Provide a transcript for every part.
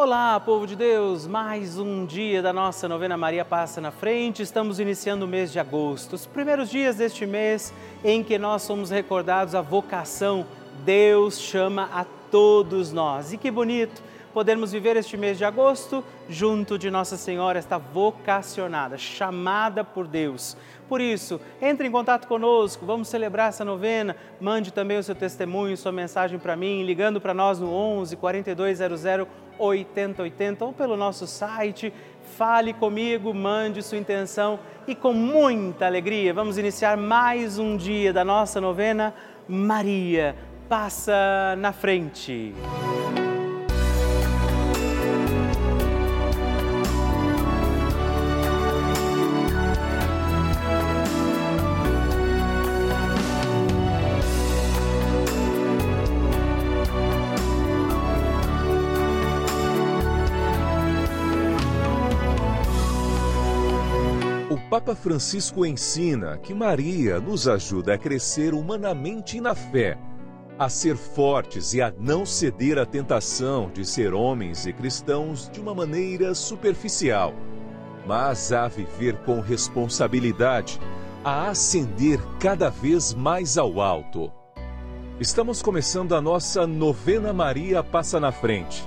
Olá, povo de Deus! Mais um dia da nossa novena Maria Passa na Frente. Estamos iniciando o mês de agosto, os primeiros dias deste mês em que nós somos recordados a vocação. Deus chama a todos nós. E que bonito podermos viver este mês de agosto junto de Nossa Senhora, esta vocacionada, chamada por Deus. Por isso, entre em contato conosco, vamos celebrar essa novena. Mande também o seu testemunho, sua mensagem para mim, ligando para nós no 11 4200 8080 ou pelo nosso site. Fale comigo, mande sua intenção e com muita alegria vamos iniciar mais um dia da nossa novena. Maria passa na frente. Papa Francisco ensina que Maria nos ajuda a crescer humanamente na fé, a ser fortes e a não ceder à tentação de ser homens e cristãos de uma maneira superficial, mas a viver com responsabilidade, a ascender cada vez mais ao alto. Estamos começando a nossa novena Maria Passa na Frente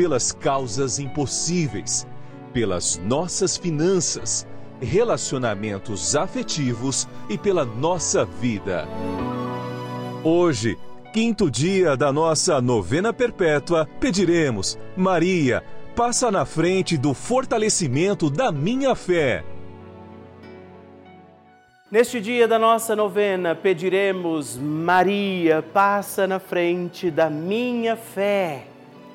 pelas causas impossíveis, pelas nossas finanças, relacionamentos afetivos e pela nossa vida. Hoje, quinto dia da nossa novena perpétua, pediremos: Maria, passa na frente do fortalecimento da minha fé. Neste dia da nossa novena, pediremos: Maria, passa na frente da minha fé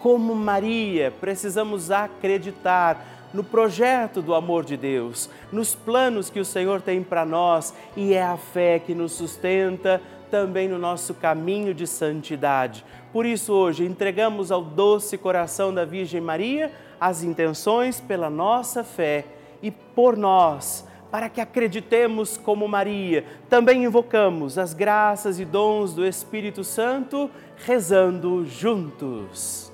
como Maria, precisamos acreditar no projeto do amor de Deus, nos planos que o Senhor tem para nós e é a fé que nos sustenta também no nosso caminho de santidade. Por isso, hoje, entregamos ao doce coração da Virgem Maria as intenções pela nossa fé e por nós para que acreditemos como Maria. Também invocamos as graças e dons do Espírito Santo, rezando juntos.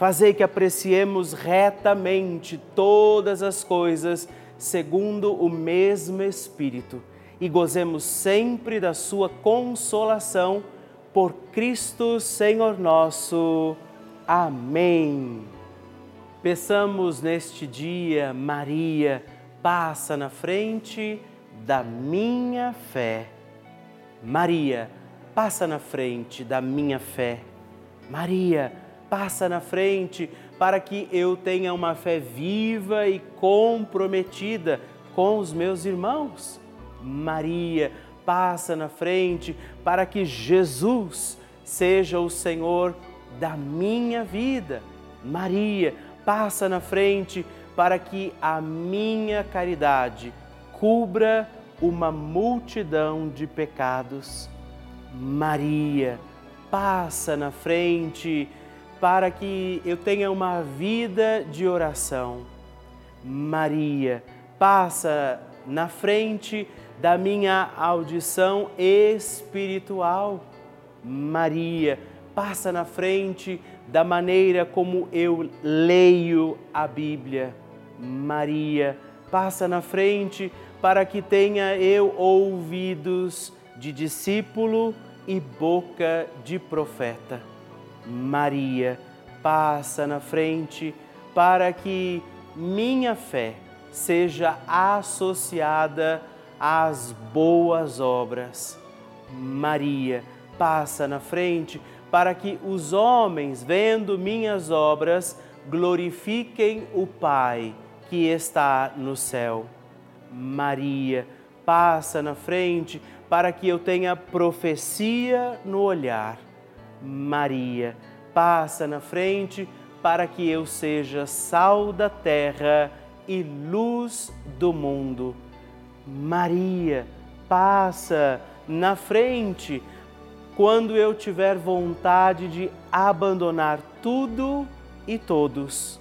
Fazei que apreciemos retamente todas as coisas segundo o mesmo Espírito e gozemos sempre da Sua consolação por Cristo Senhor nosso. Amém. Peçamos neste dia, Maria, passa na frente da minha fé. Maria, passa na frente da minha fé. Maria, passa na frente para que eu tenha uma fé viva e comprometida com os meus irmãos. Maria, passa na frente para que Jesus seja o Senhor da minha vida. Maria, passa na frente para que a minha caridade cubra uma multidão de pecados. Maria, passa na frente para que eu tenha uma vida de oração. Maria, passa na frente da minha audição espiritual. Maria, passa na frente da maneira como eu leio a Bíblia. Maria, passa na frente para que tenha eu ouvidos de discípulo e boca de profeta. Maria, passa na frente para que minha fé seja associada às boas obras. Maria, passa na frente para que os homens, vendo minhas obras, glorifiquem o Pai que está no céu. Maria, passa na frente para que eu tenha profecia no olhar. Maria, passa na frente para que eu seja sal da terra e luz do mundo. Maria, passa na frente quando eu tiver vontade de abandonar tudo e todos.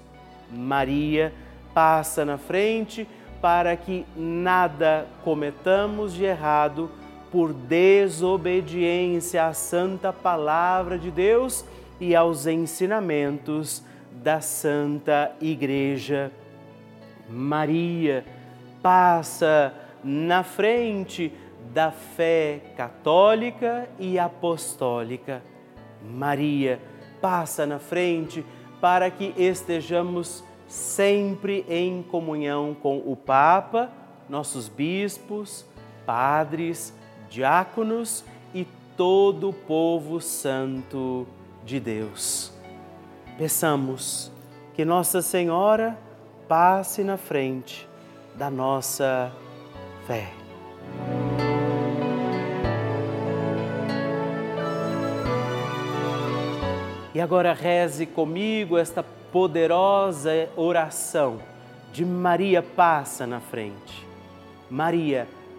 Maria, passa na frente para que nada cometamos de errado por desobediência à santa palavra de Deus e aos ensinamentos da Santa Igreja. Maria passa na frente da fé católica e apostólica. Maria passa na frente para que estejamos sempre em comunhão com o Papa, nossos bispos, padres, diáconos e todo o povo santo de Deus. Peçamos que Nossa Senhora passe na frente da nossa fé. E agora reze comigo esta poderosa oração de Maria passa na frente. Maria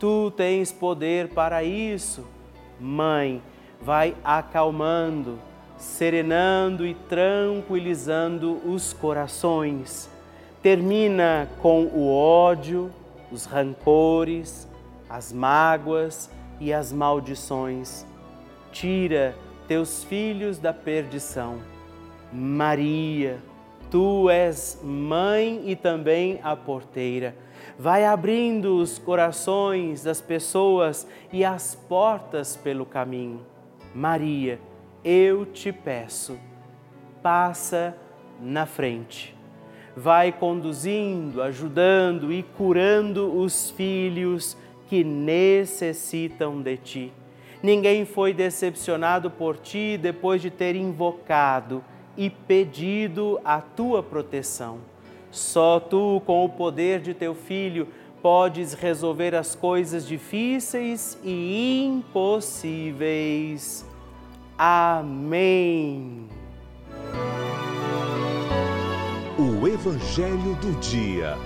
Tu tens poder para isso. Mãe, vai acalmando, serenando e tranquilizando os corações. Termina com o ódio, os rancores, as mágoas e as maldições. Tira teus filhos da perdição. Maria, tu és mãe e também a porteira. Vai abrindo os corações das pessoas e as portas pelo caminho. Maria, eu te peço, passa na frente. Vai conduzindo, ajudando e curando os filhos que necessitam de ti Ninguém foi decepcionado por ti depois de ter invocado e pedido a tua proteção. Só tu, com o poder de teu filho, podes resolver as coisas difíceis e impossíveis. Amém. O Evangelho do Dia.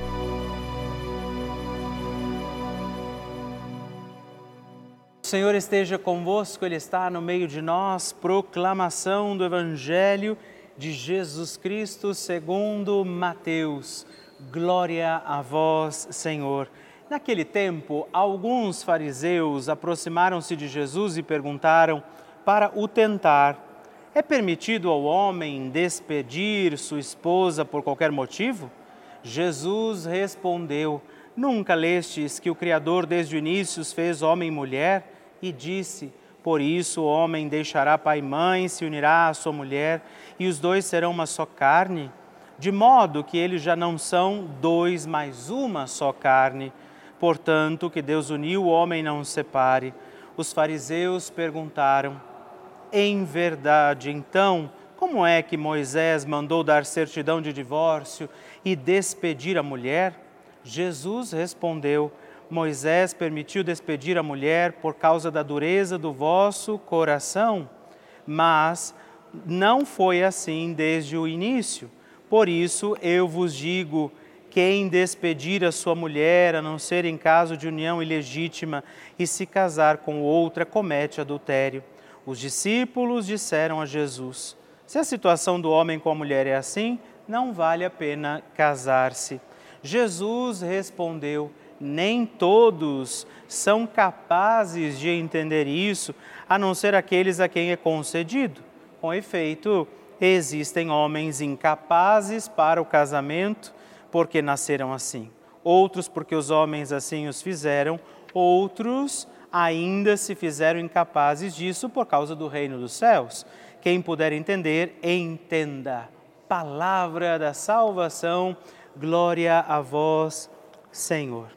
Senhor esteja convosco, Ele está no meio de nós. Proclamação do Evangelho de Jesus Cristo segundo Mateus. Glória a vós, Senhor. Naquele tempo, alguns fariseus aproximaram-se de Jesus e perguntaram para o tentar: É permitido ao homem despedir sua esposa por qualquer motivo? Jesus respondeu: Nunca lestes que o Criador desde o início os fez homem e mulher? e disse: Por isso o homem deixará pai e mãe, se unirá à sua mulher, e os dois serão uma só carne, de modo que eles já não são dois, mas uma só carne. Portanto, que Deus uniu, o homem não separe. Os fariseus perguntaram: Em verdade, então, como é que Moisés mandou dar certidão de divórcio e despedir a mulher? Jesus respondeu: Moisés permitiu despedir a mulher por causa da dureza do vosso coração, mas não foi assim desde o início. Por isso eu vos digo: quem despedir a sua mulher, a não ser em caso de união ilegítima, e se casar com outra, comete adultério. Os discípulos disseram a Jesus: Se a situação do homem com a mulher é assim, não vale a pena casar-se. Jesus respondeu: Nem todos são capazes de entender isso, a não ser aqueles a quem é concedido. Com efeito, existem homens incapazes para o casamento porque nasceram assim, outros porque os homens assim os fizeram, outros ainda se fizeram incapazes disso por causa do reino dos céus. Quem puder entender, entenda. Palavra da salvação, glória a vós, Senhor.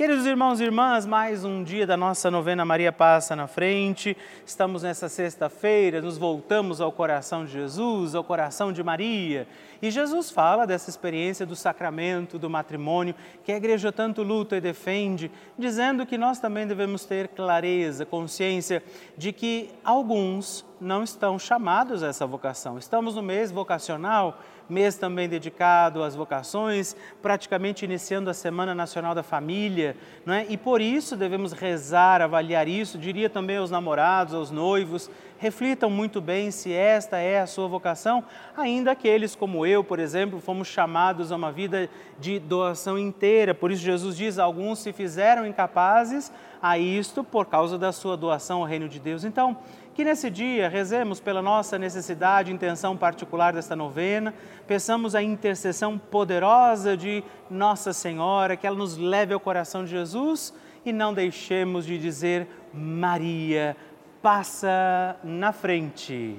Queridos irmãos e irmãs, mais um dia da nossa novena Maria Passa na Frente. Estamos nessa sexta-feira, nos voltamos ao coração de Jesus, ao coração de Maria. E Jesus fala dessa experiência do sacramento, do matrimônio, que a igreja tanto luta e defende, dizendo que nós também devemos ter clareza, consciência de que alguns não estão chamados a essa vocação. Estamos no mês vocacional mês também dedicado às vocações, praticamente iniciando a Semana Nacional da Família, não é? e por isso devemos rezar, avaliar isso, diria também aos namorados, aos noivos, reflitam muito bem se esta é a sua vocação, ainda aqueles como eu, por exemplo, fomos chamados a uma vida de doação inteira, por isso Jesus diz, alguns se fizeram incapazes a isto por causa da sua doação ao reino de Deus. Então, que nesse dia rezemos pela nossa necessidade, intenção particular desta novena, peçamos a intercessão poderosa de Nossa Senhora, que ela nos leve ao coração de Jesus e não deixemos de dizer Maria, passa na frente.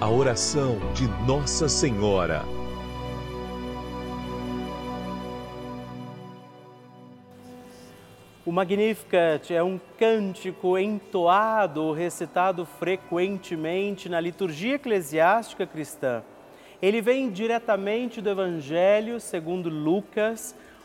A oração de Nossa Senhora. O Magnificat é um cântico entoado, recitado frequentemente na liturgia eclesiástica cristã. Ele vem diretamente do Evangelho segundo Lucas,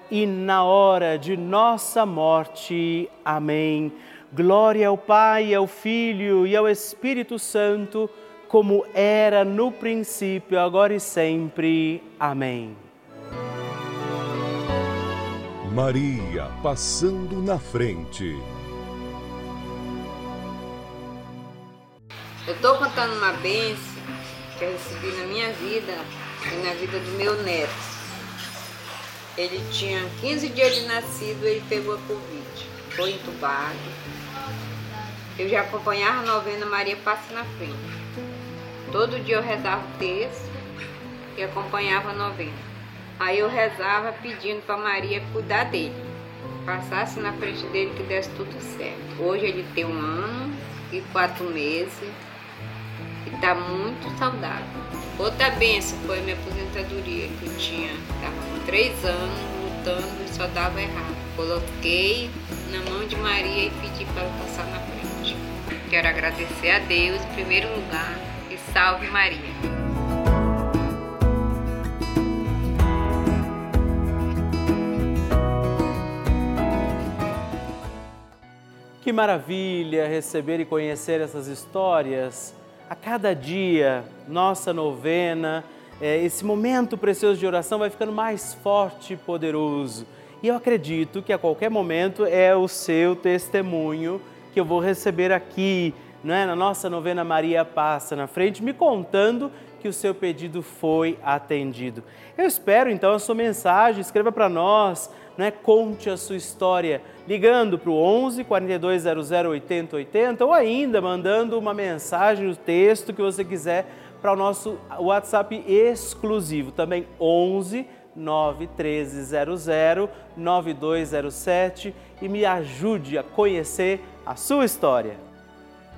e na hora de nossa morte. Amém. Glória ao Pai, ao Filho e ao Espírito Santo, como era no princípio, agora e sempre. Amém. Maria passando na frente. Eu estou contando uma bênção que eu recebi na minha vida e na vida do meu neto. Ele tinha 15 dias de nascido ele pegou a Covid. foi entubado. Eu já acompanhava a novena Maria Passa na Frente. Todo dia eu rezava o texto e acompanhava a novena. Aí eu rezava pedindo para Maria cuidar dele, passasse na frente dele que desse tudo certo. Hoje ele tem um ano e quatro meses e está muito saudável. Outra benção foi minha aposentadoria, que eu tinha, estava com três anos lutando e só dava errado. Coloquei na mão de Maria e pedi para ela passar na frente. Quero agradecer a Deus em primeiro lugar e salve Maria. Que maravilha receber e conhecer essas histórias. A cada dia, nossa novena, é, esse momento precioso de oração vai ficando mais forte e poderoso. E eu acredito que a qualquer momento é o seu testemunho que eu vou receber aqui, não é? na nossa novena Maria Passa na frente, me contando que o seu pedido foi atendido. Eu espero então a sua mensagem, escreva para nós né? Conte a sua história ligando para o 11 4200 80 80 ou ainda mandando uma mensagem, o um texto que você quiser para o nosso WhatsApp exclusivo, também 11 91300 9207 e me ajude a conhecer a sua história.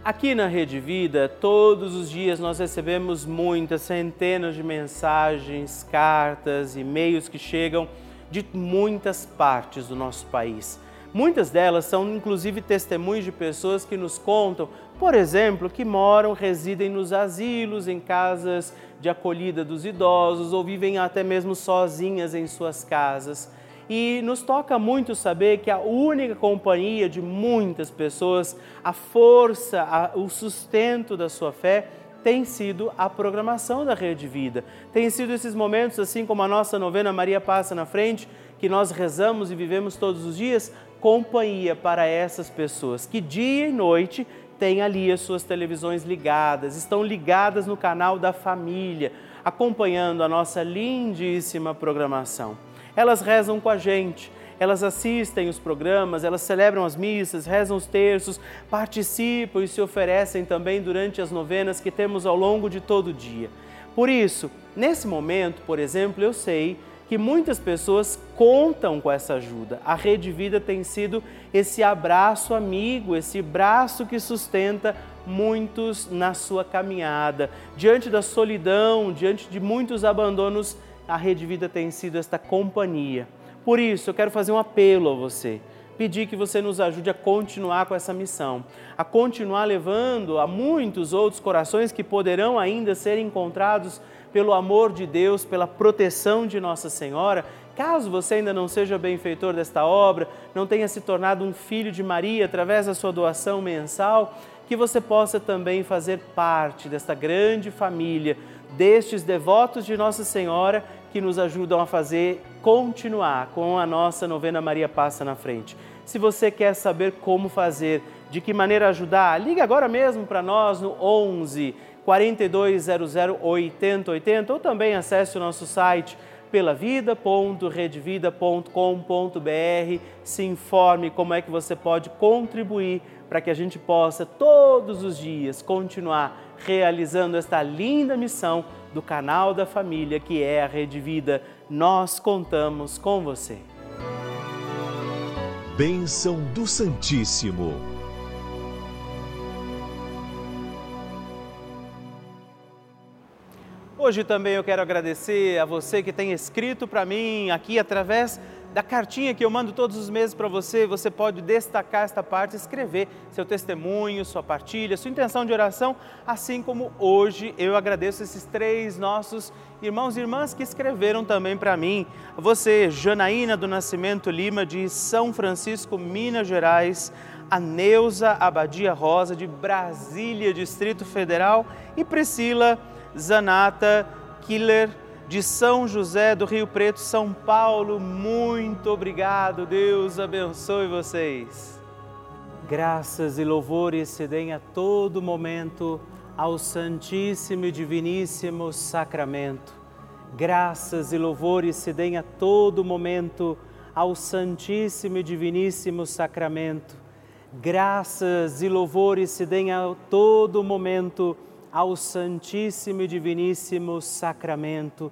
Aqui na Rede Vida, todos os dias nós recebemos muitas, centenas de mensagens, cartas, e-mails que chegam de muitas partes do nosso país. Muitas delas são inclusive testemunhos de pessoas que nos contam, por exemplo, que moram, residem nos asilos, em casas de acolhida dos idosos ou vivem até mesmo sozinhas em suas casas. E nos toca muito saber que a única companhia de muitas pessoas, a força, a, o sustento da sua fé tem sido a programação da Rede Vida. Tem sido esses momentos, assim como a nossa novena Maria Passa na Frente, que nós rezamos e vivemos todos os dias, companhia para essas pessoas que dia e noite têm ali as suas televisões ligadas, estão ligadas no canal da família, acompanhando a nossa lindíssima programação. Elas rezam com a gente elas assistem os programas, elas celebram as missas, rezam os terços, participam e se oferecem também durante as novenas que temos ao longo de todo o dia. Por isso, nesse momento, por exemplo, eu sei que muitas pessoas contam com essa ajuda. A Rede Vida tem sido esse abraço amigo, esse braço que sustenta muitos na sua caminhada. Diante da solidão, diante de muitos abandonos, a Rede Vida tem sido esta companhia. Por isso, eu quero fazer um apelo a você, pedir que você nos ajude a continuar com essa missão, a continuar levando a muitos outros corações que poderão ainda ser encontrados pelo amor de Deus, pela proteção de Nossa Senhora. Caso você ainda não seja benfeitor desta obra, não tenha se tornado um filho de Maria através da sua doação mensal, que você possa também fazer parte desta grande família, destes devotos de Nossa Senhora que nos ajudam a fazer continuar com a nossa novena Maria Passa na Frente. Se você quer saber como fazer, de que maneira ajudar, ligue agora mesmo para nós no 11 4200 8080 ou também acesse o nosso site pelavida.redvida.com.br. Se informe como é que você pode contribuir para que a gente possa todos os dias continuar realizando esta linda missão do canal da família que é a Rede Vida. Nós contamos com você. Bênção do Santíssimo. Hoje também eu quero agradecer a você que tem escrito para mim aqui através da cartinha que eu mando todos os meses para você, você pode destacar esta parte, escrever seu testemunho, sua partilha, sua intenção de oração, assim como hoje eu agradeço esses três nossos irmãos e irmãs que escreveram também para mim. Você, Janaína do Nascimento Lima, de São Francisco, Minas Gerais, a Neuza Abadia Rosa, de Brasília, Distrito Federal, e Priscila Zanata Killer, de São José do Rio Preto, São Paulo. Muito obrigado, Deus abençoe vocês. Graças e louvores se deem a todo momento ao Santíssimo e Diviníssimo Sacramento. Graças e louvores se deem a todo momento ao Santíssimo e Diviníssimo Sacramento. Graças e louvores se deem a todo momento ao Santíssimo e Diviníssimo Sacramento.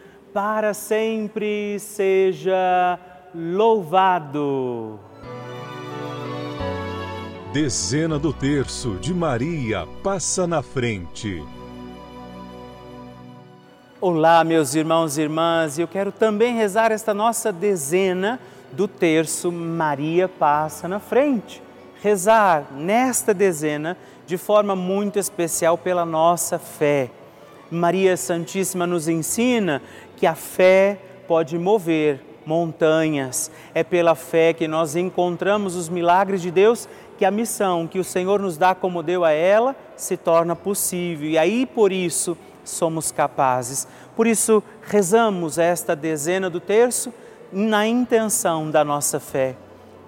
para sempre seja louvado. Dezena do terço de Maria passa na frente. Olá, meus irmãos e irmãs, eu quero também rezar esta nossa dezena do terço Maria passa na frente. Rezar nesta dezena de forma muito especial pela nossa fé. Maria Santíssima nos ensina que a fé pode mover montanhas. É pela fé que nós encontramos os milagres de Deus que a missão que o Senhor nos dá como deu a ela se torna possível. E aí por isso somos capazes. Por isso rezamos esta dezena do terço na intenção da nossa fé.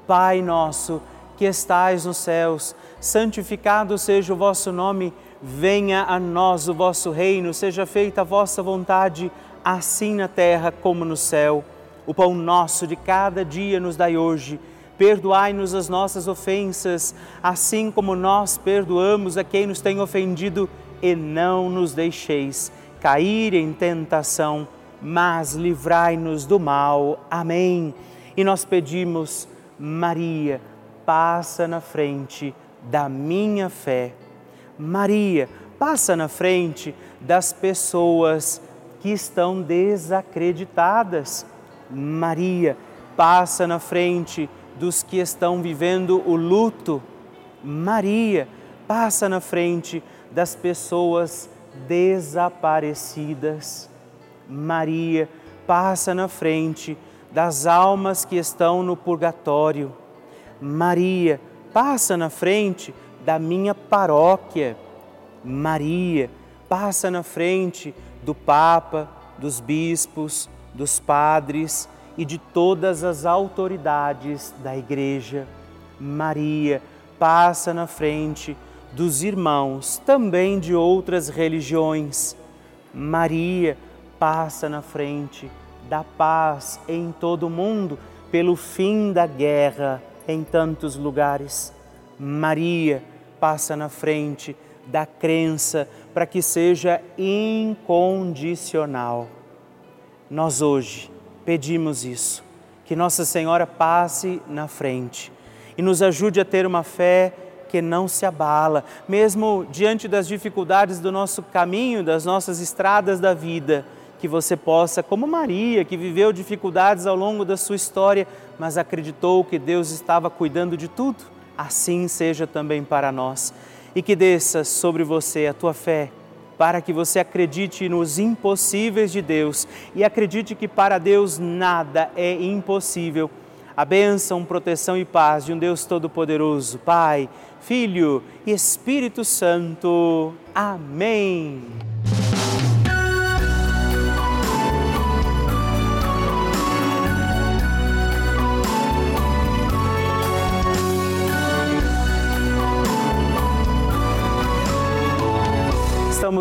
Pai nosso, que estais nos céus, santificado seja o vosso nome, venha a nós o vosso reino, seja feita a vossa vontade assim na terra como no céu. O pão nosso de cada dia nos dai hoje. Perdoai-nos as nossas ofensas, assim como nós perdoamos a quem nos tem ofendido, e não nos deixeis cair em tentação, mas livrai-nos do mal. Amém. E nós pedimos, Maria, passa na frente da minha fé. Maria, passa na frente das pessoas que estão desacreditadas. Maria passa na frente dos que estão vivendo o luto. Maria passa na frente das pessoas desaparecidas. Maria passa na frente das almas que estão no purgatório. Maria passa na frente da minha paróquia. Maria passa na frente do Papa, dos bispos, dos padres e de todas as autoridades da Igreja. Maria passa na frente dos irmãos, também de outras religiões. Maria passa na frente da paz em todo o mundo, pelo fim da guerra em tantos lugares. Maria passa na frente da crença para que seja incondicional. Nós hoje pedimos isso, que Nossa Senhora passe na frente e nos ajude a ter uma fé que não se abala, mesmo diante das dificuldades do nosso caminho, das nossas estradas da vida, que você possa, como Maria, que viveu dificuldades ao longo da sua história, mas acreditou que Deus estava cuidando de tudo, assim seja também para nós e que desça sobre você a tua fé, para que você acredite nos impossíveis de Deus e acredite que para Deus nada é impossível. A bênção, proteção e paz de um Deus Todo-Poderoso, Pai, Filho e Espírito Santo. Amém.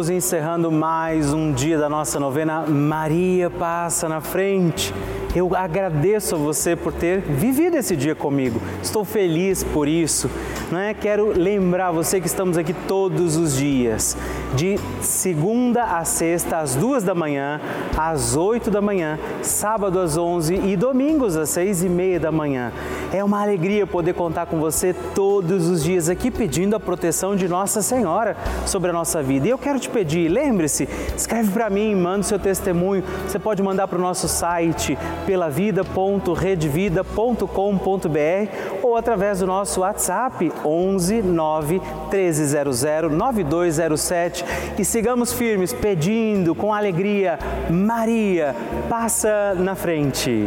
Estamos encerrando mais um dia da nossa novena Maria Passa na Frente. Eu agradeço a você por ter vivido esse dia comigo. Estou feliz por isso. Não é? Quero lembrar você que estamos aqui todos os dias, de segunda a sexta, às duas da manhã, às oito da manhã, sábado às onze e domingos às seis e meia da manhã. É uma alegria poder contar com você todos os dias aqui pedindo a proteção de Nossa Senhora sobre a nossa vida. E eu quero te pedir, lembre-se, escreve para mim, manda o seu testemunho. Você pode mandar para o nosso site pelavida.redvida.com.br ou através do nosso WhatsApp 11 9 1300 9207 e sigamos firmes pedindo com alegria, Maria, passa na frente.